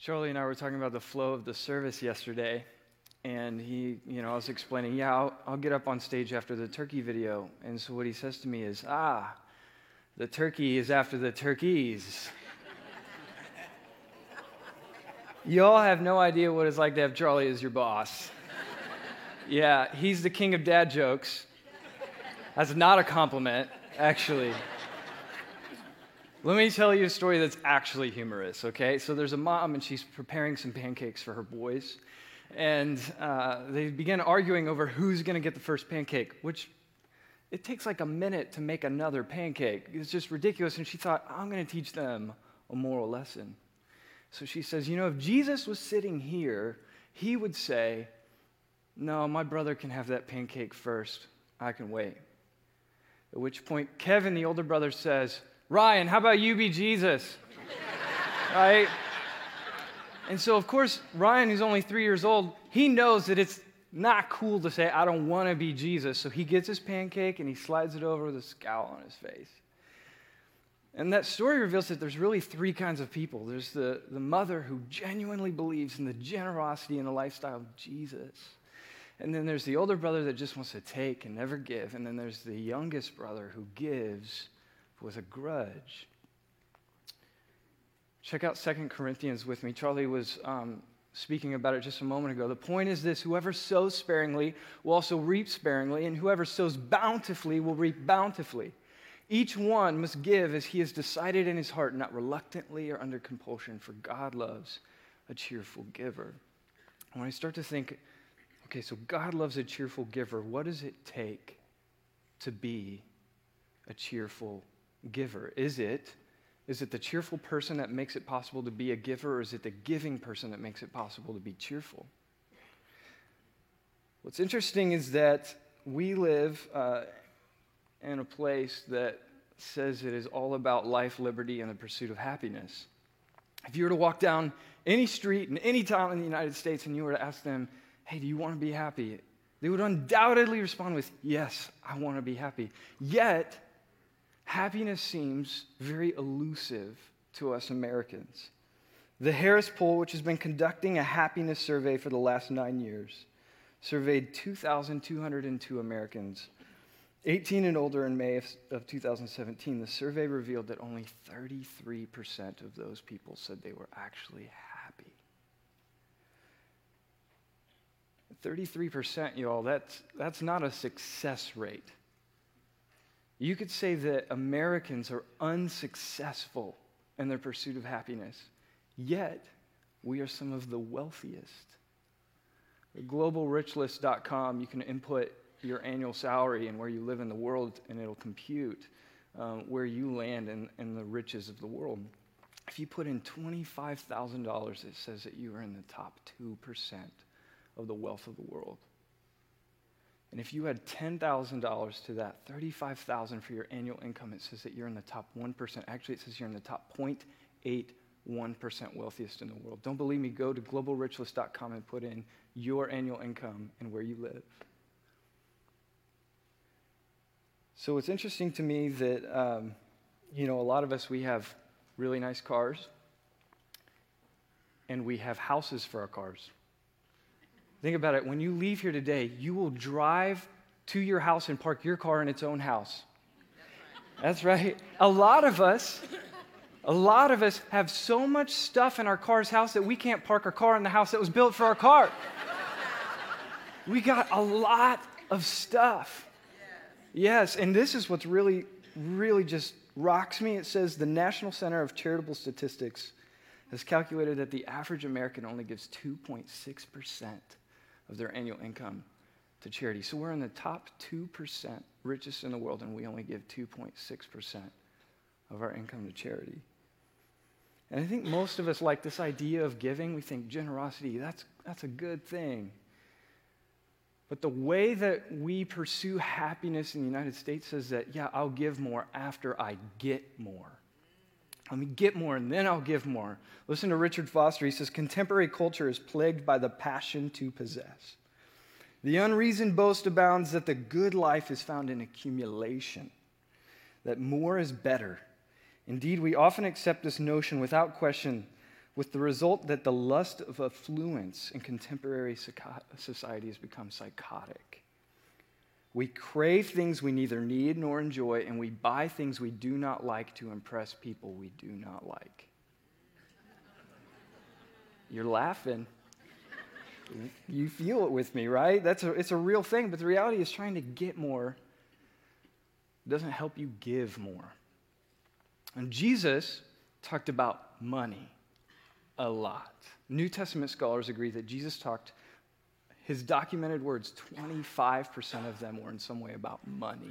Charlie and I were talking about the flow of the service yesterday, and he, you know, I was explaining, yeah, I'll, I'll get up on stage after the turkey video. And so what he says to me is, ah, the turkey is after the turkeys. you all have no idea what it's like to have Charlie as your boss. yeah, he's the king of dad jokes. That's not a compliment, actually. Let me tell you a story that's actually humorous, okay? So there's a mom, and she's preparing some pancakes for her boys. And uh, they begin arguing over who's going to get the first pancake, which it takes like a minute to make another pancake. It's just ridiculous. And she thought, I'm going to teach them a moral lesson. So she says, You know, if Jesus was sitting here, he would say, No, my brother can have that pancake first. I can wait. At which point, Kevin, the older brother, says, Ryan, how about you be Jesus? right? And so, of course, Ryan, who's only three years old, he knows that it's not cool to say, I don't want to be Jesus. So he gets his pancake and he slides it over with a scowl on his face. And that story reveals that there's really three kinds of people there's the, the mother who genuinely believes in the generosity and the lifestyle of Jesus. And then there's the older brother that just wants to take and never give. And then there's the youngest brother who gives with a grudge. Check out Second Corinthians with me. Charlie was um, speaking about it just a moment ago. The point is this whoever sows sparingly will also reap sparingly, and whoever sows bountifully will reap bountifully. Each one must give as he has decided in his heart, not reluctantly or under compulsion, for God loves a cheerful giver. When I start to think, okay, so God loves a cheerful giver, what does it take to be a cheerful giver? Is it is it the cheerful person that makes it possible to be a giver, or is it the giving person that makes it possible to be cheerful? What's interesting is that we live uh, in a place that says it is all about life, liberty, and the pursuit of happiness. If you were to walk down any street in any town in the United States and you were to ask them, hey, do you want to be happy? They would undoubtedly respond with, yes, I want to be happy. Yet, happiness seems very elusive to us Americans. The Harris Poll, which has been conducting a happiness survey for the last nine years, surveyed 2,202 Americans, 18 and older, in May of 2017. The survey revealed that only 33% of those people said they were actually happy. 33%, y'all, that's, that's not a success rate. You could say that Americans are unsuccessful in their pursuit of happiness, yet we are some of the wealthiest. GlobalRichList.com, you can input your annual salary and where you live in the world, and it'll compute um, where you land in, in the riches of the world. If you put in $25,000, it says that you are in the top 2% of the wealth of the world. And if you add $10,000 to that, $35,000 for your annual income, it says that you're in the top 1%. Actually, it says you're in the top 0.81% wealthiest in the world. Don't believe me? Go to globalrichlist.com and put in your annual income and where you live. So it's interesting to me that, um, you know, a lot of us, we have really nice cars and we have houses for our cars. Think about it. When you leave here today, you will drive to your house and park your car in its own house. That's right. A lot of us, a lot of us have so much stuff in our car's house that we can't park our car in the house that was built for our car. We got a lot of stuff. Yes, and this is what's really, really just rocks me. It says the National Center of Charitable Statistics has calculated that the average American only gives 2.6% of their annual income to charity. So we're in the top 2% richest in the world, and we only give 2.6% of our income to charity. And I think most of us like this idea of giving. We think generosity, that's, that's a good thing. But the way that we pursue happiness in the United States says that, yeah, I'll give more after I get more. Let me get more and then I'll give more. Listen to Richard Foster. He says Contemporary culture is plagued by the passion to possess. The unreasoned boast abounds that the good life is found in accumulation, that more is better. Indeed, we often accept this notion without question with the result that the lust of affluence in contemporary society has become psychotic. We crave things we neither need nor enjoy, and we buy things we do not like to impress people we do not like. You're laughing. You feel it with me, right? That's a, it's a real thing, but the reality is trying to get more doesn't help you give more. And Jesus talked about money a lot. New Testament scholars agree that Jesus talked, his documented words, 25% of them were in some way about money.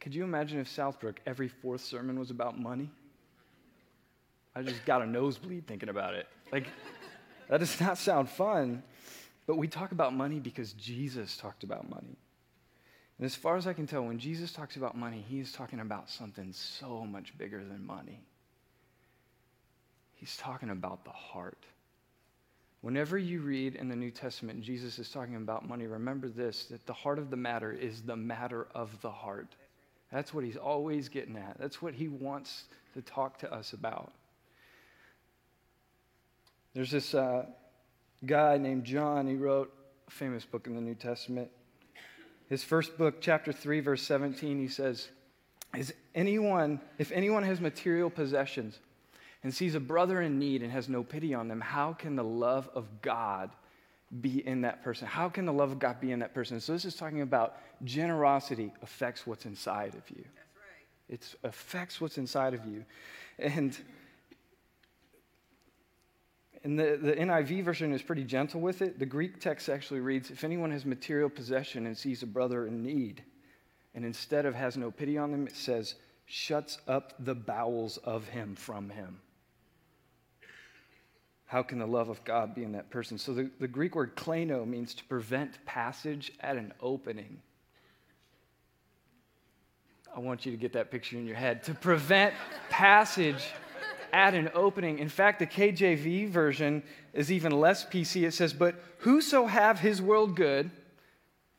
Could you imagine if Southbrook, every fourth sermon was about money? I just got a nosebleed thinking about it. Like, that does not sound fun, but we talk about money because Jesus talked about money. And as far as I can tell, when Jesus talks about money, he is talking about something so much bigger than money. He's talking about the heart. Whenever you read in the New Testament Jesus is talking about money, remember this that the heart of the matter is the matter of the heart. That's what he's always getting at. That's what he wants to talk to us about. There's this uh, guy named John. He wrote a famous book in the New Testament. His first book, chapter 3, verse 17, he says, Is anyone, if anyone has material possessions and sees a brother in need and has no pity on them, how can the love of God be in that person? How can the love of God be in that person? So this is talking about generosity affects what's inside of you. Right. It affects what's inside of you. And and the, the NIV version is pretty gentle with it. The Greek text actually reads If anyone has material possession and sees a brother in need, and instead of has no pity on them, it says, shuts up the bowels of him from him. How can the love of God be in that person? So the, the Greek word kleino means to prevent passage at an opening. I want you to get that picture in your head. To prevent passage at an opening. In fact, the KJV version is even less PC. It says, But whoso have his world good,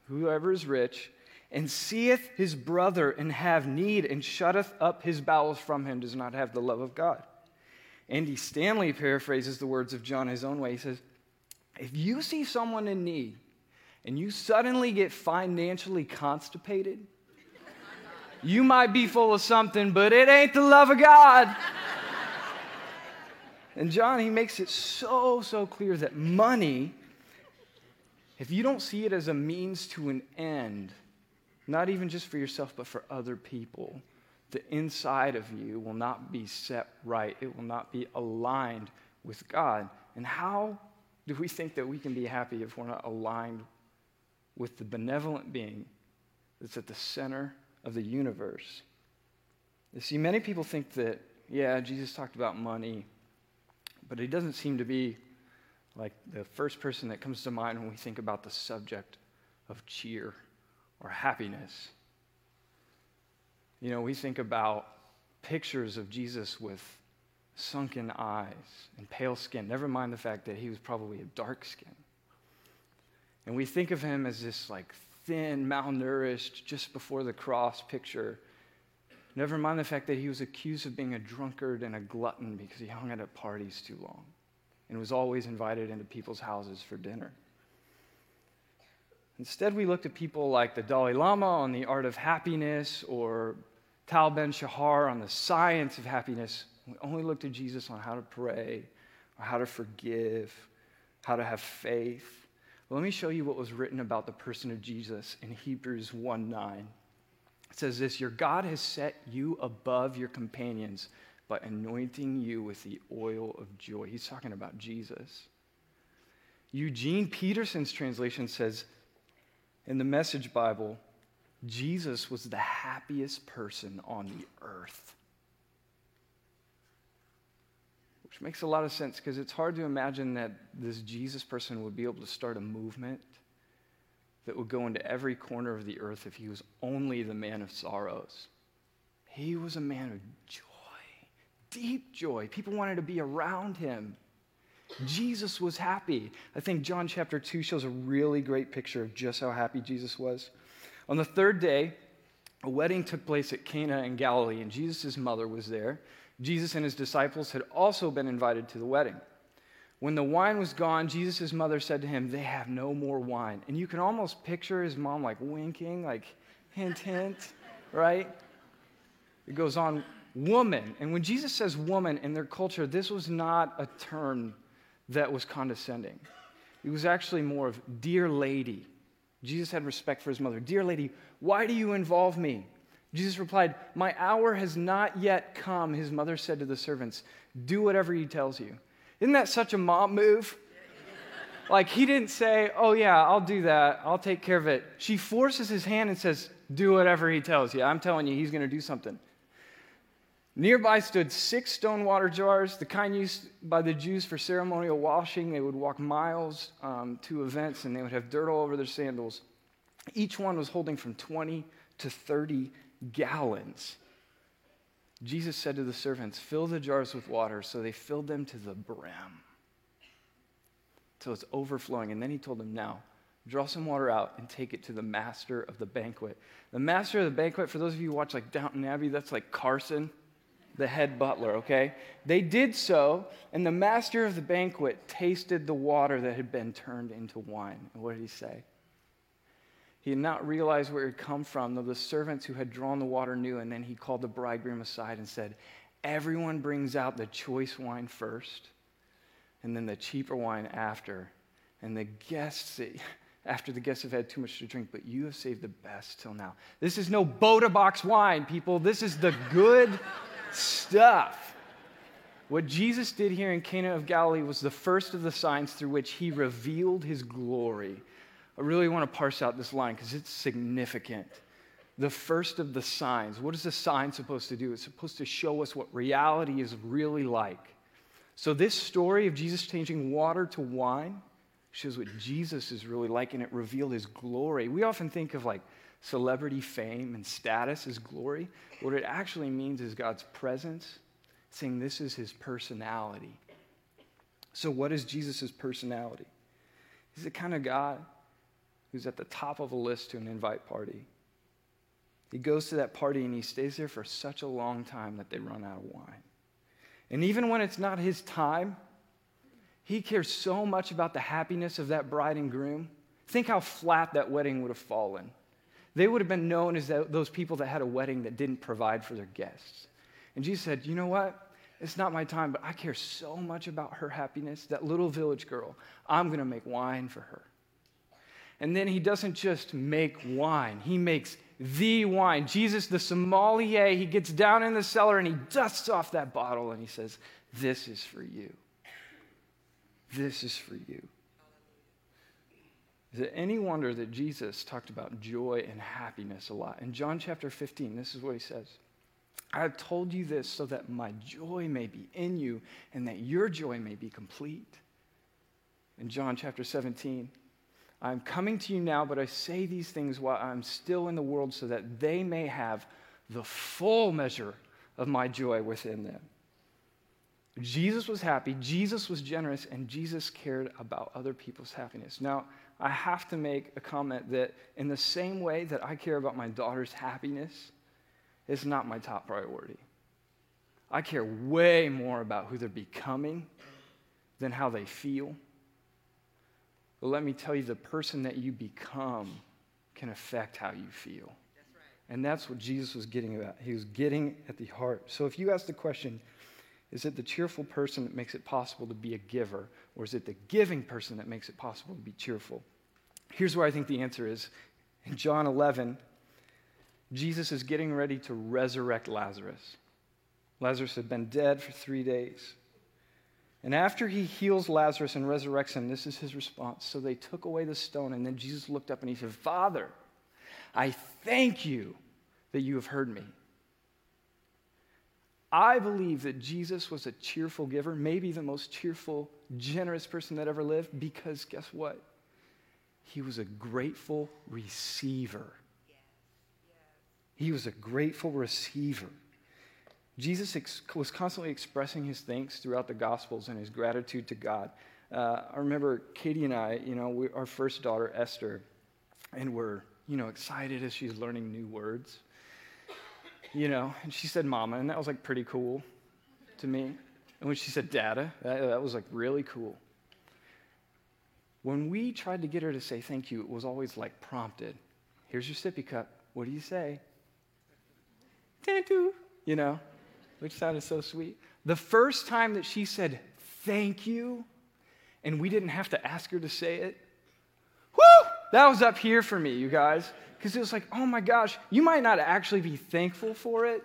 whoever is rich, and seeth his brother and have need, and shutteth up his bowels from him, does not have the love of God. Andy Stanley paraphrases the words of John his own way. He says, If you see someone in need and you suddenly get financially constipated, you might be full of something, but it ain't the love of God. And John, he makes it so, so clear that money, if you don't see it as a means to an end, not even just for yourself, but for other people, the inside of you will not be set right. It will not be aligned with God. And how do we think that we can be happy if we're not aligned with the benevolent being that's at the center of the universe? You see, many people think that, yeah, Jesus talked about money but he doesn't seem to be like the first person that comes to mind when we think about the subject of cheer or happiness. You know, we think about pictures of Jesus with sunken eyes and pale skin, never mind the fact that he was probably a dark skin. And we think of him as this like thin, malnourished, just before the cross picture Never mind the fact that he was accused of being a drunkard and a glutton because he hung out at parties too long and was always invited into people's houses for dinner. Instead, we looked at people like the Dalai Lama on the art of happiness or Tal Ben Shahar on the science of happiness. We only looked at Jesus on how to pray or how to forgive, how to have faith. Well, let me show you what was written about the person of Jesus in Hebrews 1 9. It says this Your God has set you above your companions by anointing you with the oil of joy. He's talking about Jesus. Eugene Peterson's translation says in the Message Bible, Jesus was the happiest person on the earth. Which makes a lot of sense because it's hard to imagine that this Jesus person would be able to start a movement that would go into every corner of the earth if he was only the man of sorrows. He was a man of joy, deep joy. People wanted to be around him. Jesus was happy. I think John chapter 2 shows a really great picture of just how happy Jesus was. On the third day, a wedding took place at Cana in Galilee, and Jesus' mother was there. Jesus and his disciples had also been invited to the wedding. When the wine was gone, Jesus' mother said to him, They have no more wine. And you can almost picture his mom like winking, like hint, hint, right? It goes on, woman. And when Jesus says woman in their culture, this was not a term that was condescending. It was actually more of dear lady. Jesus had respect for his mother. Dear lady, why do you involve me? Jesus replied, My hour has not yet come. His mother said to the servants, Do whatever he tells you. Isn't that such a mom move? like, he didn't say, Oh, yeah, I'll do that. I'll take care of it. She forces his hand and says, Do whatever he tells you. I'm telling you, he's going to do something. Nearby stood six stone water jars, the kind used by the Jews for ceremonial washing. They would walk miles um, to events and they would have dirt all over their sandals. Each one was holding from 20 to 30 gallons. Jesus said to the servants, Fill the jars with water. So they filled them to the brim. So it's overflowing. And then he told them, Now, draw some water out and take it to the master of the banquet. The master of the banquet, for those of you who watch like Downton Abbey, that's like Carson, the head butler, okay? They did so, and the master of the banquet tasted the water that had been turned into wine. And what did he say? He had not realized where it had come from, though the servants who had drawn the water knew. And then he called the bridegroom aside and said, Everyone brings out the choice wine first, and then the cheaper wine after. And the guests, after the guests have had too much to drink, but you have saved the best till now. This is no Bota box wine, people. This is the good stuff. What Jesus did here in Cana of Galilee was the first of the signs through which he revealed his glory I really want to parse out this line because it's significant. The first of the signs. What is the sign supposed to do? It's supposed to show us what reality is really like. So, this story of Jesus changing water to wine shows what Jesus is really like, and it revealed his glory. We often think of like celebrity fame and status as glory. What it actually means is God's presence, saying this is his personality. So, what is Jesus' personality? He's the kind of God who's at the top of a list to an invite party. He goes to that party and he stays there for such a long time that they run out of wine. And even when it's not his time, he cares so much about the happiness of that bride and groom. Think how flat that wedding would have fallen. They would have been known as those people that had a wedding that didn't provide for their guests. And Jesus said, You know what? It's not my time, but I care so much about her happiness, that little village girl. I'm going to make wine for her. And then he doesn't just make wine, he makes the wine. Jesus, the sommelier, he gets down in the cellar and he dusts off that bottle and he says, This is for you. This is for you. Is it any wonder that Jesus talked about joy and happiness a lot? In John chapter 15, this is what he says I have told you this so that my joy may be in you and that your joy may be complete. In John chapter 17, I'm coming to you now, but I say these things while I'm still in the world so that they may have the full measure of my joy within them. Jesus was happy, Jesus was generous, and Jesus cared about other people's happiness. Now, I have to make a comment that in the same way that I care about my daughter's happiness, it's not my top priority. I care way more about who they're becoming than how they feel. But let me tell you, the person that you become can affect how you feel. That's right. And that's what Jesus was getting about. He was getting at the heart. So if you ask the question, is it the cheerful person that makes it possible to be a giver, or is it the giving person that makes it possible to be cheerful? Here's where I think the answer is. In John 11, Jesus is getting ready to resurrect Lazarus. Lazarus had been dead for three days. And after he heals Lazarus and resurrects him, this is his response. So they took away the stone, and then Jesus looked up and he said, Father, I thank you that you have heard me. I believe that Jesus was a cheerful giver, maybe the most cheerful, generous person that ever lived, because guess what? He was a grateful receiver. He was a grateful receiver. Jesus ex- was constantly expressing his thanks throughout the Gospels and his gratitude to God. Uh, I remember Katie and I, you know, we, our first daughter, Esther, and we're, you know, excited as she's learning new words. You know, and she said mama, and that was like pretty cool. to me. And when she said data, that, that was like really cool. When we tried to get her to say thank you, it was always like prompted. Here's your sippy cup. What do you say? Thank you. You know, which sounded so sweet. The first time that she said thank you, and we didn't have to ask her to say it, whoo, that was up here for me, you guys. Because it was like, oh my gosh, you might not actually be thankful for it,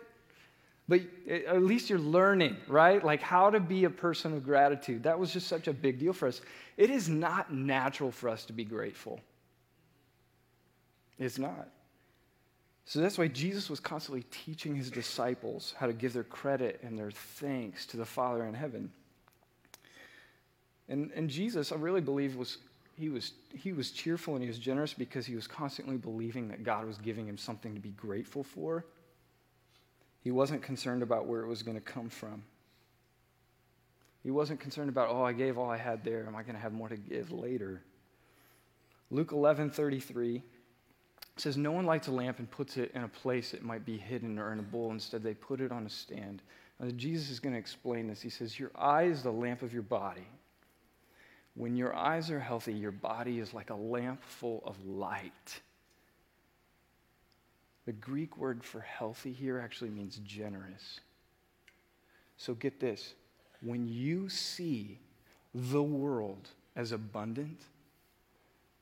but at least you're learning, right? Like how to be a person of gratitude. That was just such a big deal for us. It is not natural for us to be grateful. It's not. So that's why Jesus was constantly teaching his disciples how to give their credit and their thanks to the Father in heaven. And, and Jesus, I really believe, was he was, he was cheerful and he was generous because he was constantly believing that God was giving him something to be grateful for. He wasn't concerned about where it was going to come from. He wasn't concerned about, oh, I gave all I had there. Am I going to have more to give later? Luke 11 33 says, No one lights a lamp and puts it in a place it might be hidden or in a bowl. Instead, they put it on a stand. Now, Jesus is going to explain this. He says, Your eye is the lamp of your body. When your eyes are healthy, your body is like a lamp full of light. The Greek word for healthy here actually means generous. So get this when you see the world as abundant,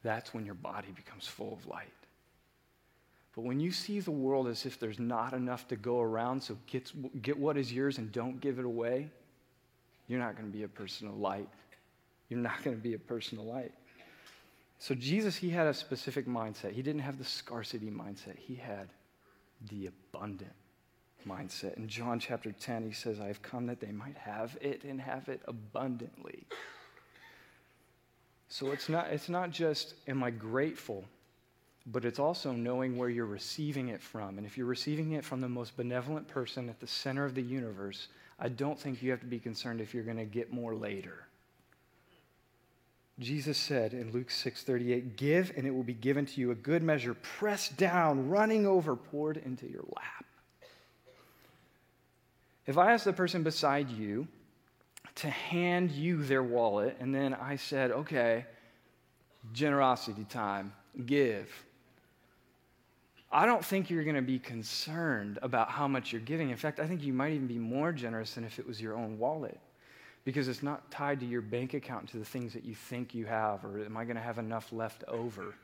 that's when your body becomes full of light. But when you see the world as if there's not enough to go around, so get, get what is yours and don't give it away, you're not going to be a person of light. You're not going to be a person of light. So Jesus, he had a specific mindset. He didn't have the scarcity mindset. He had the abundant mindset. In John chapter 10, he says, I've come that they might have it and have it abundantly. So it's not, it's not just, am I grateful? But it's also knowing where you're receiving it from. And if you're receiving it from the most benevolent person at the center of the universe, I don't think you have to be concerned if you're going to get more later. Jesus said in Luke 6:38, "Give and it will be given to you a good measure, pressed down, running over, poured into your lap." If I asked the person beside you to hand you their wallet and then I said, "Okay, generosity time, give." I don't think you're going to be concerned about how much you're giving. In fact, I think you might even be more generous than if it was your own wallet because it's not tied to your bank account, to the things that you think you have, or am I going to have enough left over?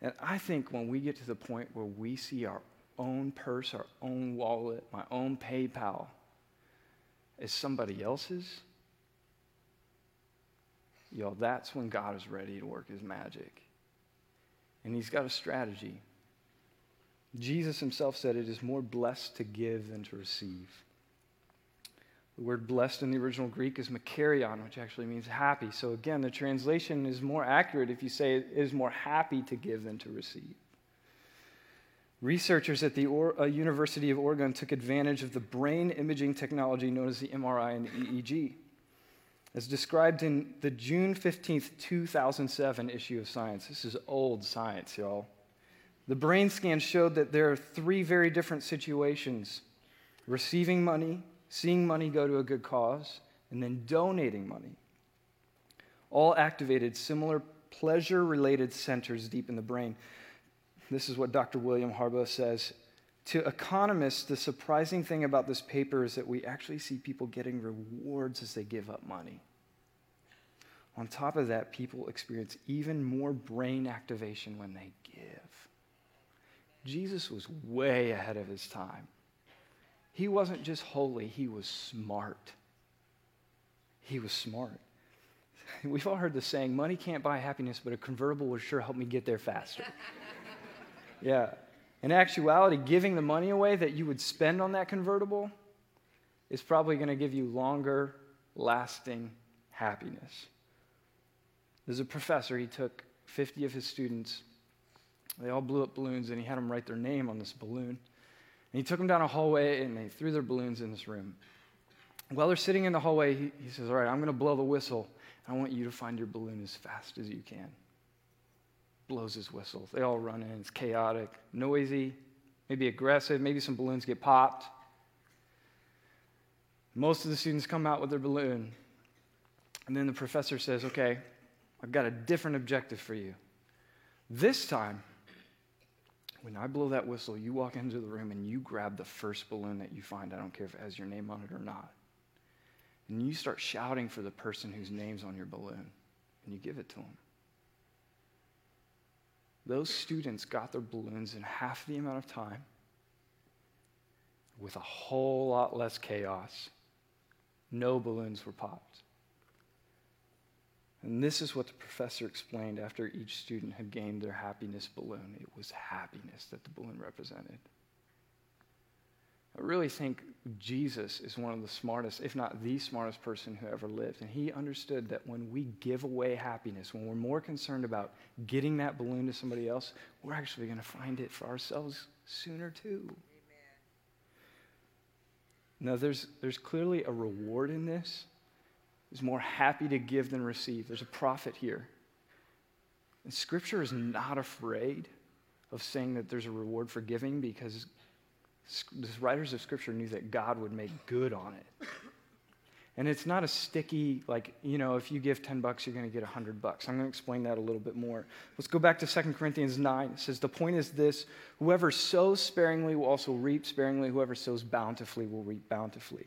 And I think when we get to the point where we see our own purse, our own wallet, my own PayPal as somebody else's, yo, that's when God is ready to work his magic. And he's got a strategy. Jesus himself said it is more blessed to give than to receive. The word blessed in the original Greek is makarion, which actually means happy. So again, the translation is more accurate if you say it is more happy to give than to receive. Researchers at the or- uh, University of Oregon took advantage of the brain imaging technology known as the MRI and the EEG. As described in the June 15th, 2007 issue of Science. This is old science, y'all. The brain scan showed that there are three very different situations receiving money, seeing money go to a good cause, and then donating money. All activated similar pleasure related centers deep in the brain. This is what Dr. William Harbaugh says. To economists, the surprising thing about this paper is that we actually see people getting rewards as they give up money. On top of that, people experience even more brain activation when they give. Jesus was way ahead of his time. He wasn't just holy, he was smart. He was smart. We've all heard the saying, money can't buy happiness, but a convertible would sure help me get there faster. yeah. In actuality, giving the money away that you would spend on that convertible is probably going to give you longer lasting happiness. There's a professor, he took 50 of his students, they all blew up balloons, and he had them write their name on this balloon. And he took them down a hallway and they threw their balloons in this room. While they're sitting in the hallway, he, he says, All right, I'm going to blow the whistle. I want you to find your balloon as fast as you can. Blows his whistle. They all run in. It's chaotic, noisy, maybe aggressive. Maybe some balloons get popped. Most of the students come out with their balloon. And then the professor says, Okay, I've got a different objective for you. This time, when I blow that whistle, you walk into the room and you grab the first balloon that you find. I don't care if it has your name on it or not. And you start shouting for the person whose name's on your balloon, and you give it to them. Those students got their balloons in half the amount of time with a whole lot less chaos. No balloons were popped. And this is what the professor explained after each student had gained their happiness balloon. It was happiness that the balloon represented. I really think Jesus is one of the smartest, if not the smartest person who ever lived. And he understood that when we give away happiness, when we're more concerned about getting that balloon to somebody else, we're actually going to find it for ourselves sooner too. Amen. Now, there's, there's clearly a reward in this is more happy to give than receive. There's a profit here. And Scripture is not afraid of saying that there's a reward for giving because the writers of Scripture knew that God would make good on it. And it's not a sticky, like, you know, if you give 10 bucks, you're going to get 100 bucks. I'm going to explain that a little bit more. Let's go back to 2 Corinthians 9. It says, The point is this whoever sows sparingly will also reap sparingly, whoever sows bountifully will reap bountifully.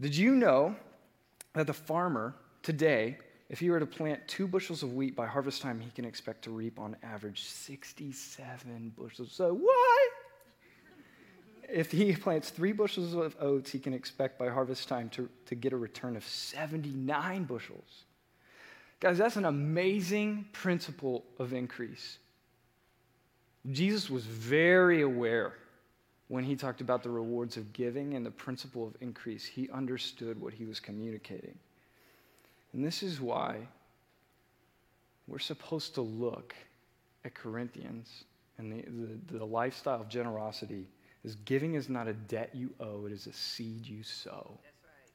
Did you know that the farmer today, if he were to plant two bushels of wheat by harvest time, he can expect to reap on average 67 bushels. So what? If he plants three bushels of oats, he can expect by harvest time to, to get a return of 79 bushels. Guys, that's an amazing principle of increase. Jesus was very aware when he talked about the rewards of giving and the principle of increase, he understood what he was communicating. And this is why we're supposed to look at Corinthians and the, the, the lifestyle of generosity is giving is not a debt you owe, it is a seed you sow. Right.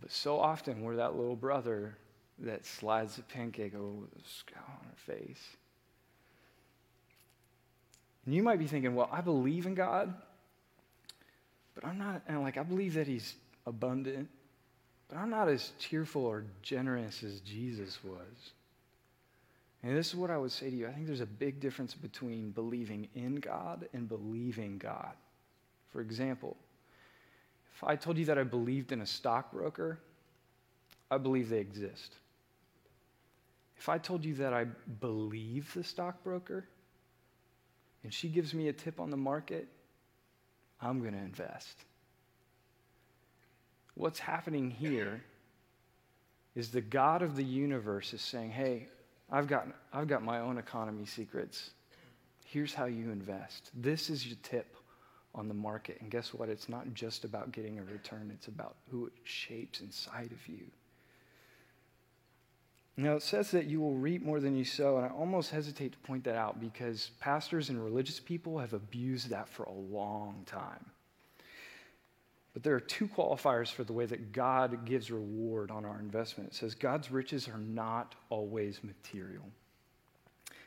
But so often we're that little brother that slides a pancake over with a scowl on her face. And you might be thinking, well, I believe in God, but I'm not, and like, I believe that He's abundant, but I'm not as cheerful or generous as Jesus was. And this is what I would say to you. I think there's a big difference between believing in God and believing God. For example, if I told you that I believed in a stockbroker, I believe they exist. If I told you that I believe the stockbroker, and she gives me a tip on the market, I'm going to invest. What's happening here is the God of the universe is saying, hey, I've got, I've got my own economy secrets. Here's how you invest. This is your tip on the market. And guess what? It's not just about getting a return, it's about who it shapes inside of you. Now, it says that you will reap more than you sow, and I almost hesitate to point that out because pastors and religious people have abused that for a long time. But there are two qualifiers for the way that God gives reward on our investment. It says God's riches are not always material.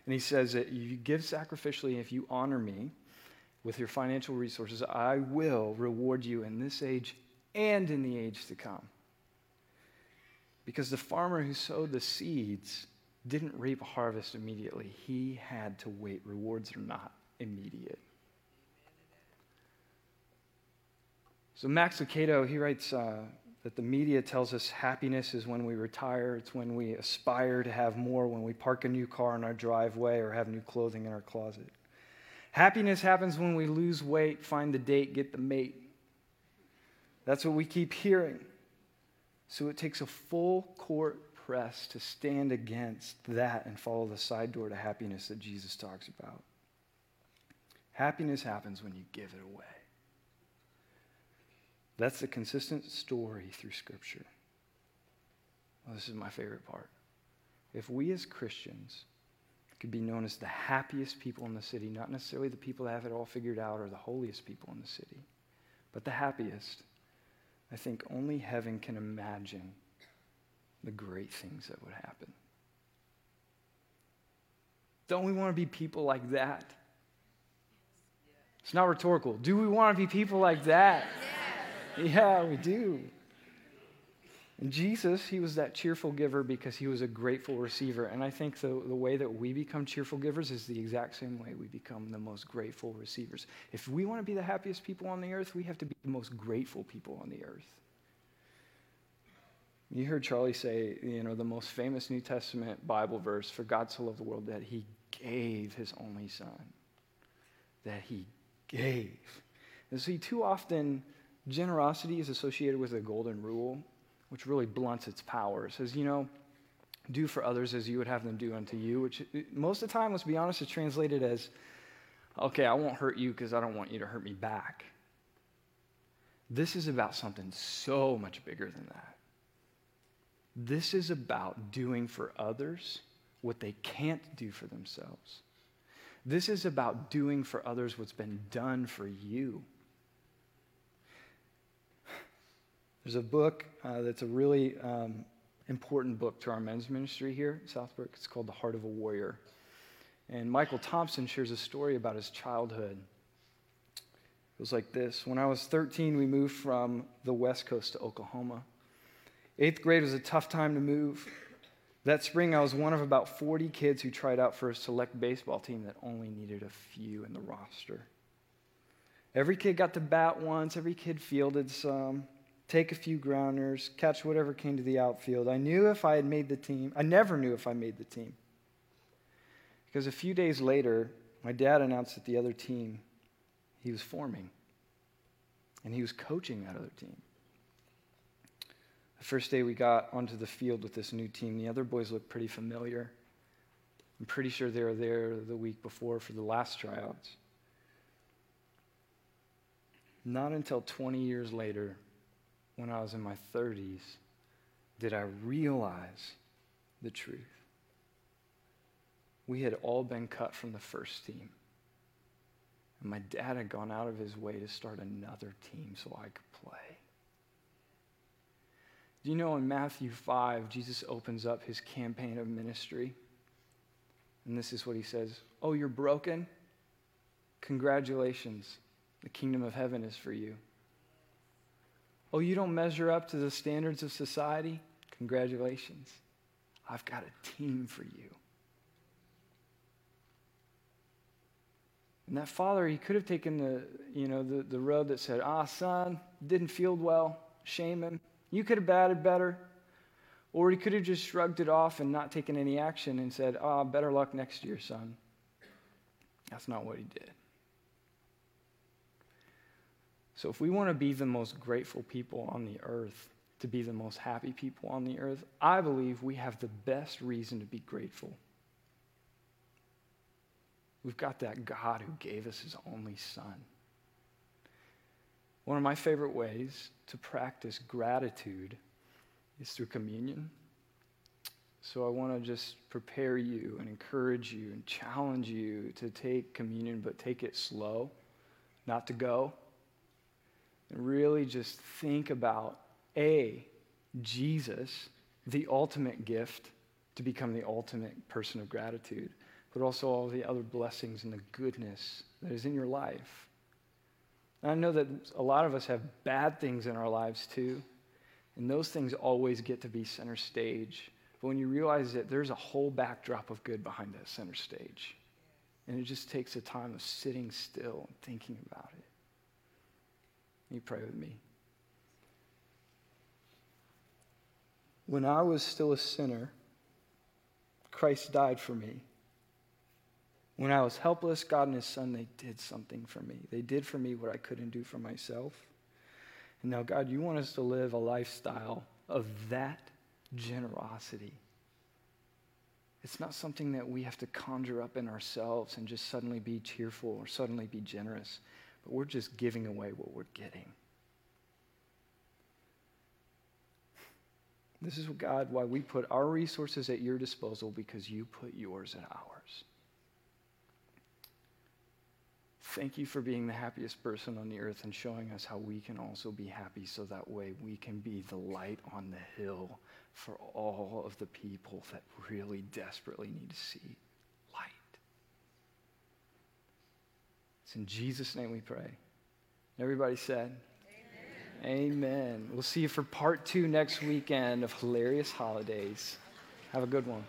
And he says that you give sacrificially, and if you honor me with your financial resources, I will reward you in this age and in the age to come. Because the farmer who sowed the seeds didn't reap a harvest immediately. He had to wait. Rewards are not immediate. So Max Lucado, he writes uh, that the media tells us happiness is when we retire. It's when we aspire to have more, when we park a new car in our driveway or have new clothing in our closet. Happiness happens when we lose weight, find the date, get the mate. That's what we keep hearing. So it takes a full court press to stand against that and follow the side door to happiness that Jesus talks about. Happiness happens when you give it away. That's the consistent story through Scripture. Well, this is my favorite part. If we as Christians could be known as the happiest people in the city, not necessarily the people that have it all figured out or the holiest people in the city, but the happiest, I think only heaven can imagine the great things that would happen. Don't we want to be people like that? It's not rhetorical. Do we want to be people like that? yeah, we do. And Jesus, he was that cheerful giver because he was a grateful receiver. And I think the, the way that we become cheerful givers is the exact same way we become the most grateful receivers. If we want to be the happiest people on the earth, we have to be the most grateful people on the earth. You heard Charlie say, you know, the most famous New Testament Bible verse for God so loved the world that he gave his only son. That he gave. And see, too often, generosity is associated with a golden rule which really blunts its power. It says, you know, do for others as you would have them do unto you, which uh, most of the time, let's be honest, is translated as, okay, I won't hurt you because I don't want you to hurt me back. This is about something so much bigger than that. This is about doing for others what they can't do for themselves. This is about doing for others what's been done for you. There's a book uh, that's a really um, important book to our men's ministry here at Southbrook. It's called The Heart of a Warrior. And Michael Thompson shares a story about his childhood. It was like this When I was 13, we moved from the West Coast to Oklahoma. Eighth grade was a tough time to move. That spring, I was one of about 40 kids who tried out for a select baseball team that only needed a few in the roster. Every kid got to bat once, every kid fielded some take a few grounders, catch whatever came to the outfield. I knew if I had made the team, I never knew if I made the team. Because a few days later, my dad announced that the other team he was forming, and he was coaching that other team. The first day we got onto the field with this new team, the other boys looked pretty familiar. I'm pretty sure they were there the week before for the last tryouts. Not until 20 years later when I was in my 30s did I realize the truth. We had all been cut from the first team. And my dad had gone out of his way to start another team so I could play. Do you know in Matthew 5, Jesus opens up his campaign of ministry? And this is what he says Oh, you're broken? Congratulations. The kingdom of heaven is for you. Oh, you don't measure up to the standards of society? Congratulations. I've got a team for you. And that father, he could have taken the, you know, the, the road that said, ah, son, didn't field well, shame him. You could have batted better. Or he could have just shrugged it off and not taken any action and said, ah, better luck next year, son. That's not what he did. So, if we want to be the most grateful people on the earth, to be the most happy people on the earth, I believe we have the best reason to be grateful. We've got that God who gave us his only son. One of my favorite ways to practice gratitude is through communion. So I want to just prepare you and encourage you and challenge you to take communion, but take it slow, not to go and really just think about A, Jesus, the ultimate gift to become the ultimate person of gratitude, but also all the other blessings and the goodness that is in your life. And I know that a lot of us have bad things in our lives too, and those things always get to be center stage. But when you realize that there's a whole backdrop of good behind that center stage, and it just takes a time of sitting still and thinking about it. You pray with me. When I was still a sinner, Christ died for me. When I was helpless, God and His Son, they did something for me. They did for me what I couldn't do for myself. And now, God, you want us to live a lifestyle of that generosity. It's not something that we have to conjure up in ourselves and just suddenly be cheerful or suddenly be generous but we're just giving away what we're getting. This is God why we put our resources at your disposal because you put yours at ours. Thank you for being the happiest person on the earth and showing us how we can also be happy so that way we can be the light on the hill for all of the people that really desperately need to see in Jesus' name we pray. Everybody said, Amen. We'll see you for part two next weekend of Hilarious Holidays. Have a good one.